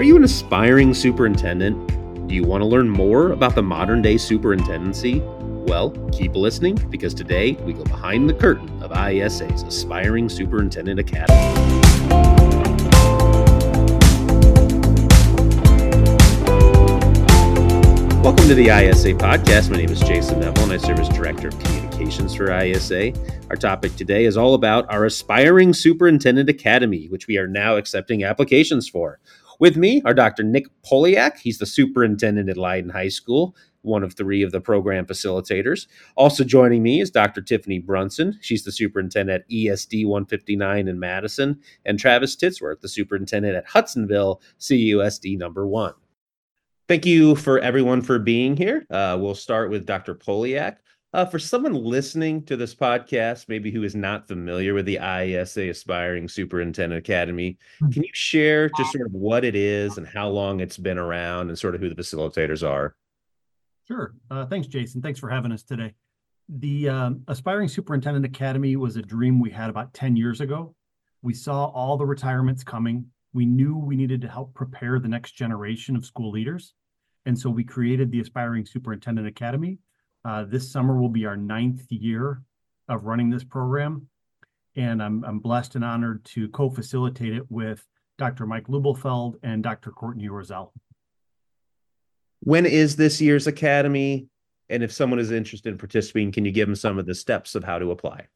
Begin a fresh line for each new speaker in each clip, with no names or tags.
Are you an aspiring superintendent? Do you want to learn more about the modern day superintendency? Well, keep listening because today we go behind the curtain of IASA's Aspiring Superintendent Academy. Welcome to the IASA podcast. My name is Jason Neville, and I serve as Director of Communications for IASA. Our topic today is all about our Aspiring Superintendent Academy, which we are now accepting applications for. With me are Dr. Nick Polyak. He's the superintendent at Leyden High School, one of three of the program facilitators. Also joining me is Dr. Tiffany Brunson. She's the superintendent at ESD 159 in Matteson, and Travis Titsworth, the superintendent at Hutsonville CUSD number one. Thank you for everyone for being here. Uh, we'll start with Dr. Polyak. Uh, for someone listening to this podcast, maybe who is not familiar with the IASA Aspiring Superintendent Academy, hmm. can you share just sort of what it is and how long it's been around and sort of who the facilitators are?
Sure. Uh, thanks, Jason. Thanks for having us today. The um, Aspiring Superintendent Academy was a dream we had about 10 years ago. We saw all the retirements coming. We knew we needed to help prepare the next generation of school leaders. And so we created the Aspiring Superintendent Academy uh, this summer will be our ninth year of running this program, and I'm, I'm blessed and honored to co-facilitate it with Dr. Mike Lubelfeld and Dr. Courtney Orzel.
When is this year's academy? And if someone is interested in participating, can you give them some of the steps of how to apply?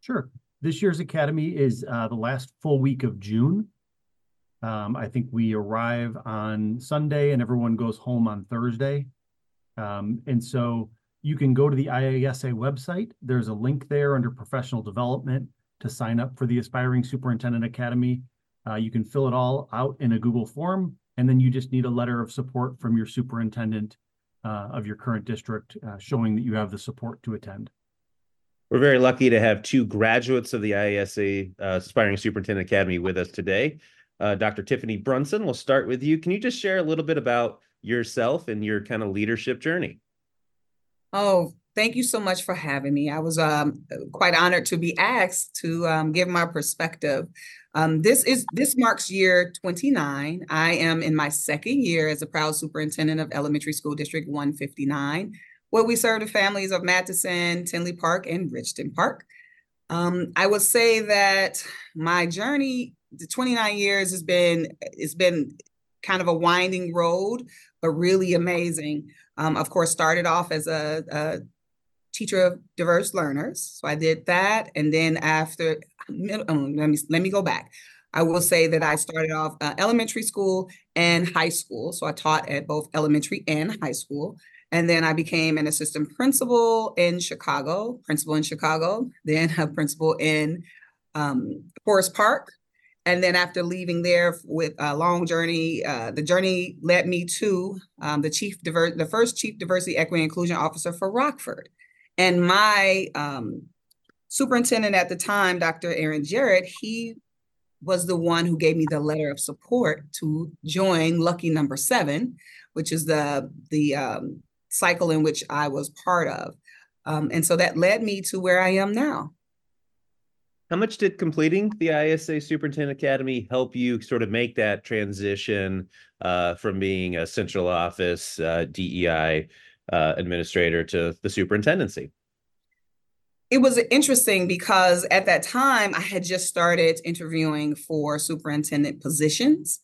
Sure. This year's academy is uh, the last full week of June. Um, I think we arrive on Sunday and everyone goes home on Thursday. Um, and so you can go to the IASA website. There's a link there under professional development to sign up for the Aspiring Superintendent Academy. Uh, you can fill it all out in a Google form, and then you just need a letter of support from your superintendent uh, of your current district uh, showing that you have the support to attend.
We're very lucky to have two graduates of the IASA uh, Aspiring Superintendent Academy with us today. Uh, Dr. Tiffany Brunson, we'll start with you. Can you just share a little bit about yourself and your kind of leadership journey.
Oh, thank you so much for having me. I was um, quite honored to be asked to um, give my perspective. Um, this is this marks year 29. I am in my second year as a proud superintendent of Elementary School District 159, where we serve the families of Matteson, Tinley Park, and Richton Park. Um, I would say that my journey, the 29 years, has been it's been kind of a winding road, but really amazing. Um, of course, started off as a, a, teacher of diverse learners, so I did that, and then after, um, let me let me go back. I will say that I started off uh, elementary school and high school, so I taught at both elementary and high school. And then I became an assistant principal in Chicago, principal in Chicago, then a principal in um, Forest Park, and then after leaving there with a long journey, uh, the journey led me to um, the chief diver- the first chief diversity, equity, inclusion officer for Rockford. And my um, superintendent at the time, Dr. Ehren Jarrett, he was the one who gave me the letter of support to join Lucky Number Seven, which is the the um, cycle in which I was part of. Um, and so that led me to where I am now.
How much did completing the ISA Superintendent Academy help you sort of make that transition uh, from being a central office uh, DEI uh, administrator to the superintendency?
It was interesting because at that time I had just started interviewing for superintendent positions.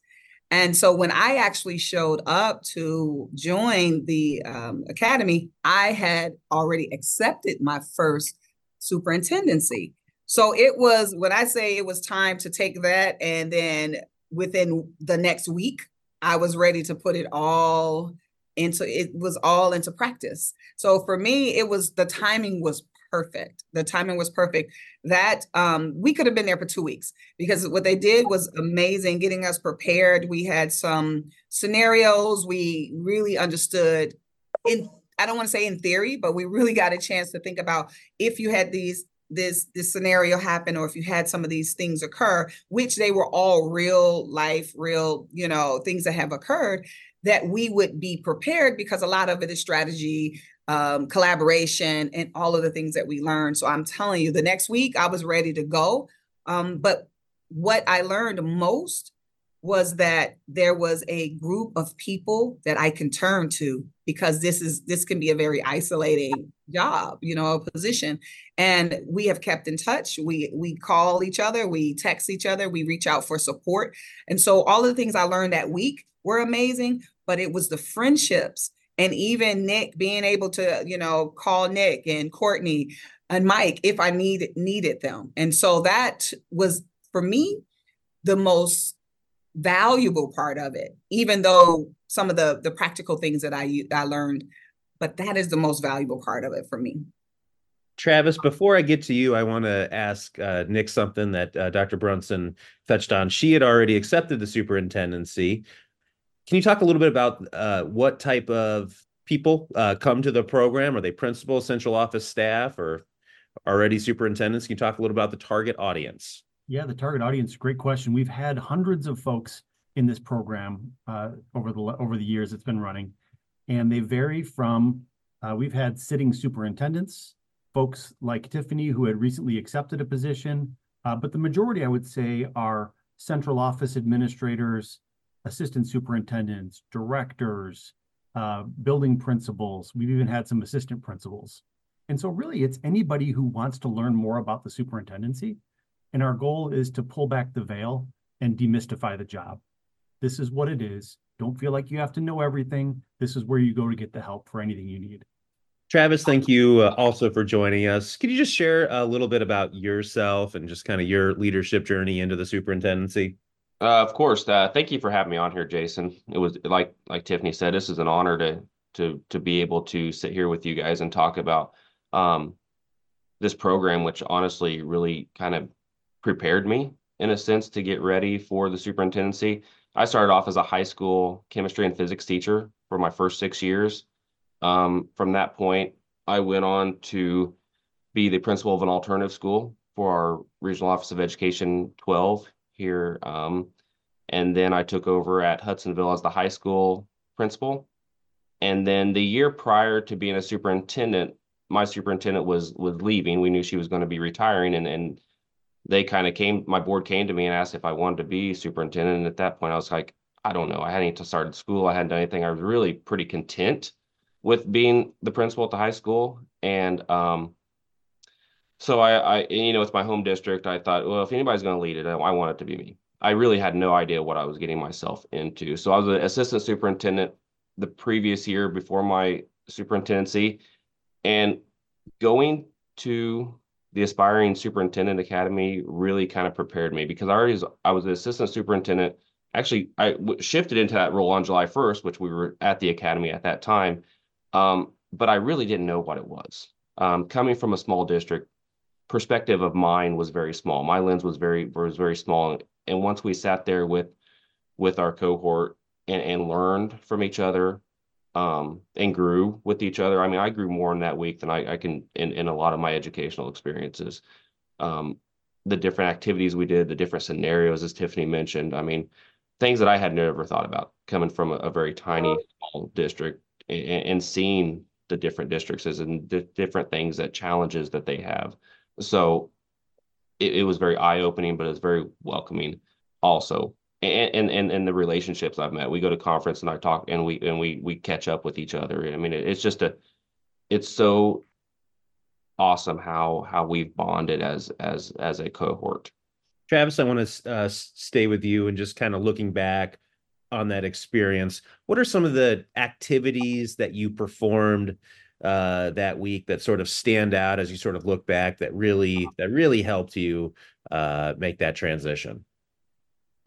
And so when I actually showed up to join the um, academy, I had already accepted my first superintendency. So it was when I say it was time to take that, and then within the next week, I was ready to put it all into it was all into practice. So for me, it was the timing was perfect. The timing was perfect. That um, we could have been there for two weeks because what they did was amazing, getting us prepared. We had some scenarios. We really understood in I don't want to say in theory, but we really got a chance to think about if you had these this this scenario happen or if you had some of these things occur which they were all real life real you know things that have occurred that we would be prepared because a lot of it is strategy um, collaboration and all of the things that we learned. So i'm telling you the next week i was ready to go. Um, but what i learned most was that there was a group of people that I can turn to because this is this can be a very isolating job, you know, a position. And we have kept in touch. We we call each other, we text each other, we reach out for support. And so all the things I learned that week were amazing, but it was the friendships and even Nick being able to, you know, call Nick and Courtney and Mike if I needed needed them. And so that was for me the most valuable part of it, even though some of the the practical things that I I learned, but that is the most valuable part of it for me.
Travis, before I get to you, I want to ask uh, Nick something that uh, Dr. Brunson touched on. She had already accepted the superintendency. Can you talk a little bit about uh, what type of people uh, come to the program? Are they principals, central office staff, or already superintendents? Can you talk a little about the target audience?
Yeah, the target audience, great question. We've had hundreds of folks in this program uh, over the over the years it's been running, and they vary from uh, we've had sitting superintendents, folks like Tiffany who had recently accepted a position, uh, but the majority I would say are central office administrators, assistant superintendents, directors, building principals. We've even had some assistant principals. And so really it's anybody who wants to learn more about the superintendency and our goal is to pull back the veil and demystify the job. This is what it is. Don't feel like you have to know everything. This is where you go to get the help for anything you need.
Travis, thank you uh, also for joining us. Could you just share a little bit about yourself and just kind of your leadership journey into the superintendency?
Uh, of course. Uh, thank you for having me on here, Jason. It was like like Tiffany said, this is an honor to to to be able to sit here with you guys and talk about um, this program, which honestly really kind of prepared me in a sense to get ready for the superintendency. I started off as a high school chemistry and physics teacher for my first six years. Um, from that point, I went on to be the principal of an alternative school for our Regional Office of Education 12 here. Um, and then I took over at Hutsonville as the high school principal. And then the year prior to being a superintendent, my superintendent was was leaving. We knew she was going to be retiring, and and they kind of came, my board came to me and asked if I wanted to be superintendent. And at that point, I was like, I don't know. I hadn't even started school. I hadn't done anything. I was really pretty content with being the principal at the high school. And um, so I, I, you know, it's my home district. I thought, well, if anybody's going to lead it, I want it to be me. I really had no idea what I was getting myself into. So I was an assistant superintendent the previous year before my superintendency. And going to the aspiring superintendent academy really kind of prepared me because I already was, I was an assistant superintendent. Actually, I shifted into that role on July 1st, which we were at the academy at that time. Um, but I really didn't know what it was. Um, coming from a small district, perspective of mine was very small. My lens was very was very small. And once we sat there with with our cohort and, and learned from each other, um, and grew with each other. I mean, I grew more in that week than I, I can in, in a lot of my educational experiences. Um, the different activities we did, the different scenarios, as Tiffany mentioned. I mean, things that I had never thought about coming from a, a very tiny small district and, and, seeing the different districts and the different things that challenges that they have. So it, it was very eye opening, but it's very welcoming also and and and the relationships I've met. We go to conference and I talk and we and we we catch up with each other. I mean, it's just a it's so awesome how how we've bonded as as as a cohort.
Travis, I want to uh, stay with you and just kind of looking back on that experience. What are some of the activities that you performed uh, that week that sort of stand out as you sort of look back that really that really helped you uh, make that transition?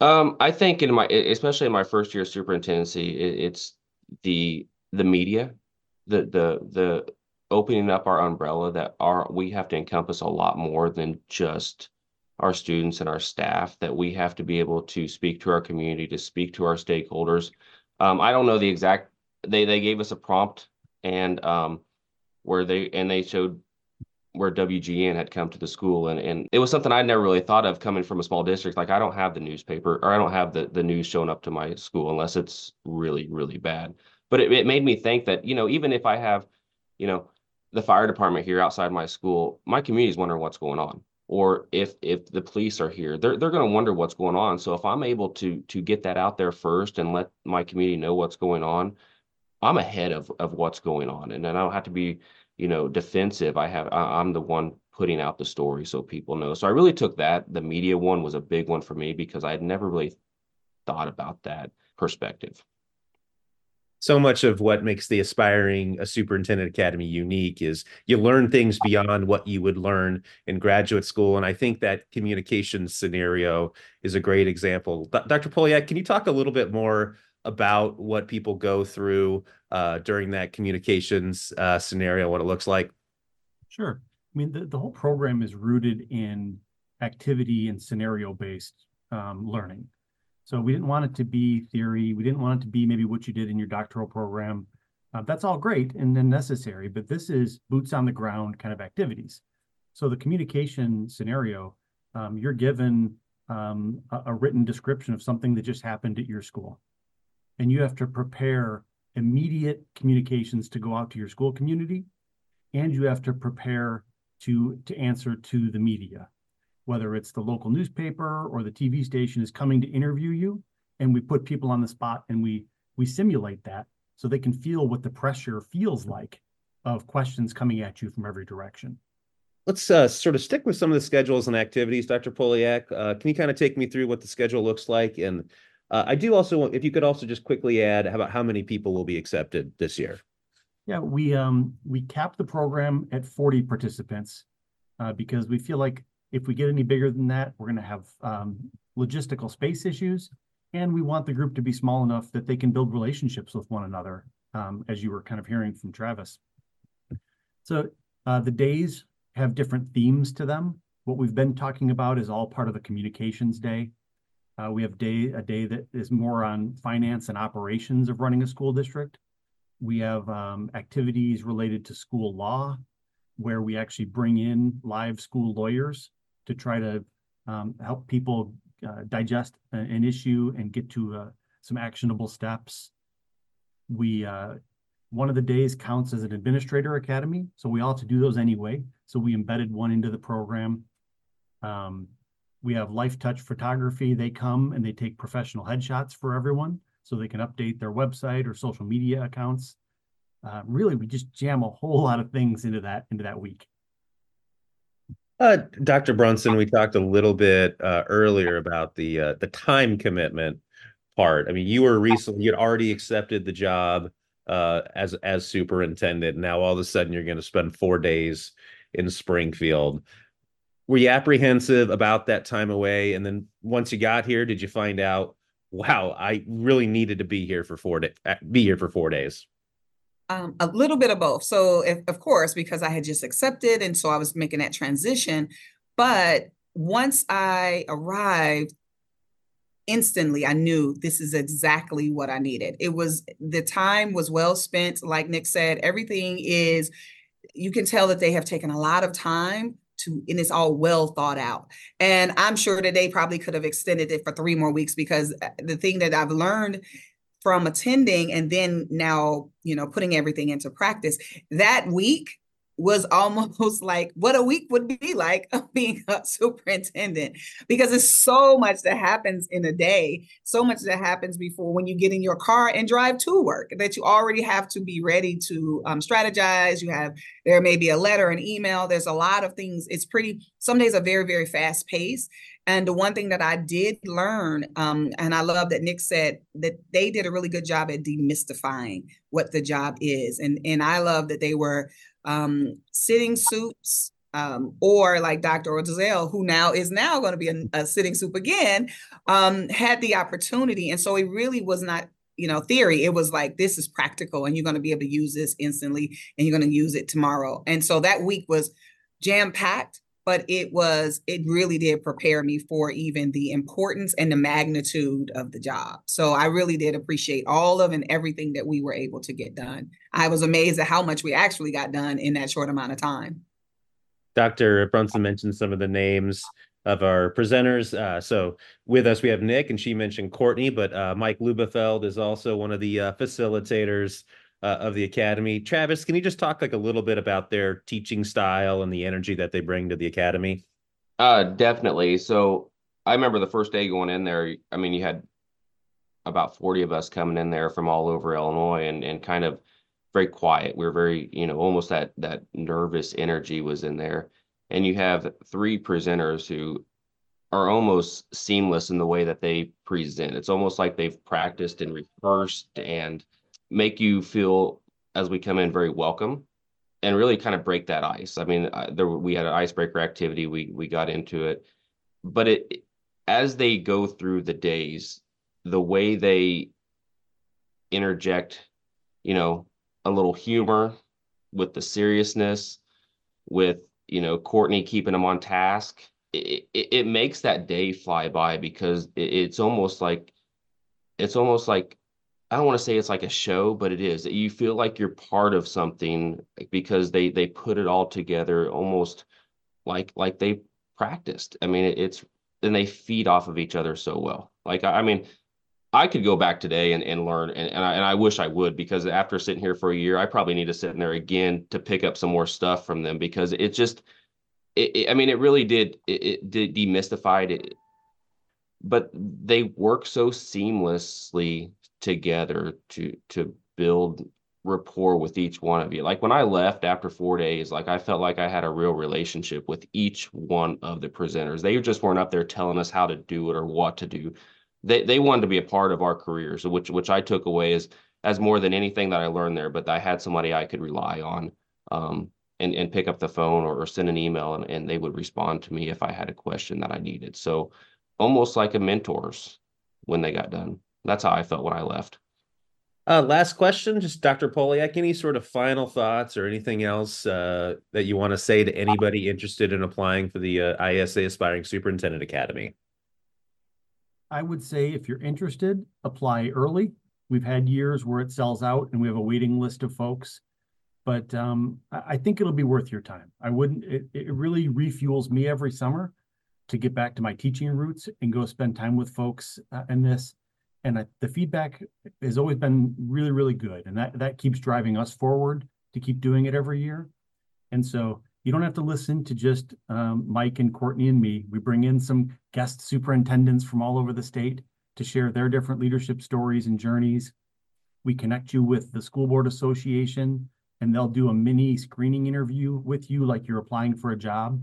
Um, I think in my, especially in my first year of superintendency, it, it's the the media, the the the opening up our umbrella that our we have to encompass a lot more than just our students and our staff. That we have to be able to speak to our community, to speak to our stakeholders. Um, I don't know the exact. They they gave us a prompt and um, where they and they showed where WGN had come to the school and, and it was something I'd never really thought of coming from a small district. Like I don't have the newspaper or I don't have the, the news showing up to my school unless it's really, really bad. But it, it made me think that, you know, even if I have, you know, the fire department here outside my school, my community is wondering what's going on. or if if the police are here they're they're going to wonder what's going on so if i'm able to to get that out there first and let my community know what's going on i'm ahead of of what's going on and then i don't have to be you know defensive i have i'm the one putting out the story so people know. So i really took that. The media one was a big one for me because i had never really thought about that perspective.
So much of what makes the aspiring a superintendent academy unique is you learn things beyond what you would learn in graduate school. And i think that communication scenario is a great example. Dr Polyak can you talk a little bit more about what people go through uh, during that communications uh, scenario what it looks like
sure i mean the, the whole program is rooted in activity and scenario based um, learning so we didn't want it to be theory. We didn't want it to be maybe what you did in your doctoral program. Uh, that's all great and then necessary, but this is boots on the ground kind of activities. So the communication scenario, um, you're given um, a, a written description of something that just happened at your school. And you have to prepare immediate communications to go out to your school community, and you have to prepare to to answer to the media whether it's the local newspaper or the TV station is coming to interview you, and we put people on the spot and we we simulate that so they can feel what the pressure feels like of questions coming at you from every direction.
Let's uh, sort of stick with some of the schedules and activities, Dr. Polyak. Uh, can you kind of take me through what the schedule looks like? And uh, I do also, if you could also just quickly add about how many people will be accepted this year.
Yeah, we um we cap the program at 40 participants uh, because we feel like if we get any bigger than that, we're going to have um, logistical space issues. And we want the group to be small enough that they can build relationships with one another, um, as you were kind of hearing from Travis. So uh, the days have different themes to them. What we've been talking about is all part of the communications day. Uh, we have day a day that is more on finance and operations of running a school district. We have um, activities related to school law, where we actually bring in live school lawyers to try to um, help people uh, digest an issue and get to uh, some actionable steps. We one of the days counts as an administrator academy, so we all have to do those anyway. So we embedded one into the program. We have Lifetouch Photography. They come and they take professional headshots for everyone, so they can update their website or social media accounts. Uh, really, we just jam a whole lot of things into that into that week.
Uh, Dr. Brunson, we talked a little bit uh, earlier about the uh, the time commitment part. I mean, you were recently you had already accepted the job uh, as as superintendent. Now all of a sudden you're going to spend four days in Springfield. Were you apprehensive about that time away? And then once you got here, did you find out, wow, I really needed to be here for four days, be here for four days?
Um, a little bit of both. So, if, of course, because I had just accepted, and so I was making that transition. But once I arrived, instantly I knew this is exactly what I needed. It was the time was well spent. Like Nick said, everything is. You can tell that they have taken a lot of time to, and it's all well thought out. And I'm sure that they probably could have extended it for three more weeks because uh, the thing that I've learned from attending and then now, you know, putting everything into practice. That week was almost like what a week would be like being a superintendent because it's so much that happens in a day, so much that happens before when you get in your car and drive to work that you already have to be ready to um, strategize. You have, there may be a letter, an email, there's a lot of things. It's pretty, some days are very, very fast paced. And the one thing that I did learn, um, and I love that Nick said that they did a really good job at demystifying what the job is. And, and I love that they were um, sitting soups, um, or like Dr. Odell, who now is now going to be a, a, sitting soup again, um, had the opportunity. And so it really was not, you know, theory. It was like, this is practical and you're going to be able to use this instantly and you're going to use it tomorrow. And so that week was jam packed but it was it really did prepare me for even the importance and the magnitude of the job. So i really did appreciate all of and everything that we were able to get done. I was amazed at how much we actually got done in that short amount of time.
Dr brunson mentioned some of the names of our presenters. Uh, so with us we have nick and she mentioned courtney but uh, mike Lubelfeld is also one of the uh, facilitators uh, of the academy. Travis, can you just talk like a little bit about their teaching style and the energy that they bring to the academy?
Uh, definitely. So I remember the first day going in there. I mean, you had about 40 of us coming in there from all over Illinois and, and kind of very quiet. We were very, you know, almost that that nervous energy was in there. And you have three presenters who are almost seamless in the way that they present. It's almost like they've practiced and rehearsed and make you feel as we come in very welcome and really kind of break that ice. I mean, there we had an icebreaker activity. We we got into it, but it as they go through the days, the way they interject, you know, a little humor with the seriousness, with you know Courtney keeping them on task, it, it, it makes that day fly by because it, it's almost like it's almost like I don't want to say it's like a show, but it is. You feel like you're part of something because they they put it all together almost like like they practiced. I mean, it, it's and they feed off of each other so well. Like I, I mean, I could go back today and, and learn, and, and I, and I wish I would because after sitting here for a year, I probably need to sit in there again to pick up some more stuff from them because it just, it, it I mean, it really did, it, it did demystified it, but they work so seamlessly together to to build rapport with each one of you. Like when I left after four days, like I felt like I had a real relationship with each one of the presenters. They just weren't up there telling us how to do it or what to do they they wanted to be a part of our careers, which which I took away as as more than anything that I learned there. But I had somebody I could rely on, um, and and pick up the phone or, or send an email, and, and they would respond to me if I had a question that I needed. So almost like a mentors when they got done. That's how I felt when I left.
Uh, last question, just Dr. Polyak, any sort of final thoughts or anything else uh, that you want to say to anybody interested in applying for the uh, ISA Aspiring Superintendent Academy?
I would say if you're interested, apply early. We've had years where it sells out and we have a waiting list of folks. But um, I think it'll be worth your time. I wouldn't, it, it really refuels me every summer to get back to my teaching roots and go spend time with folks uh, in this. And I, the feedback has always been really, really good. And that, that keeps driving us forward to keep doing it every year. And so you don't have to listen to just um, Mike and Courtney and me. We bring in some guest superintendents from all over the state to share their different leadership stories and journeys. We connect you with the School Board Association, and they'll do a mini screening interview with you like you're applying for a job.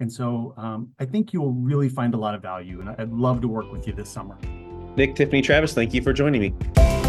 And so um, I think you'll really find a lot of value, and I'd love to work with you this summer.
Nick, Tiffany, Travis, thank you for joining me.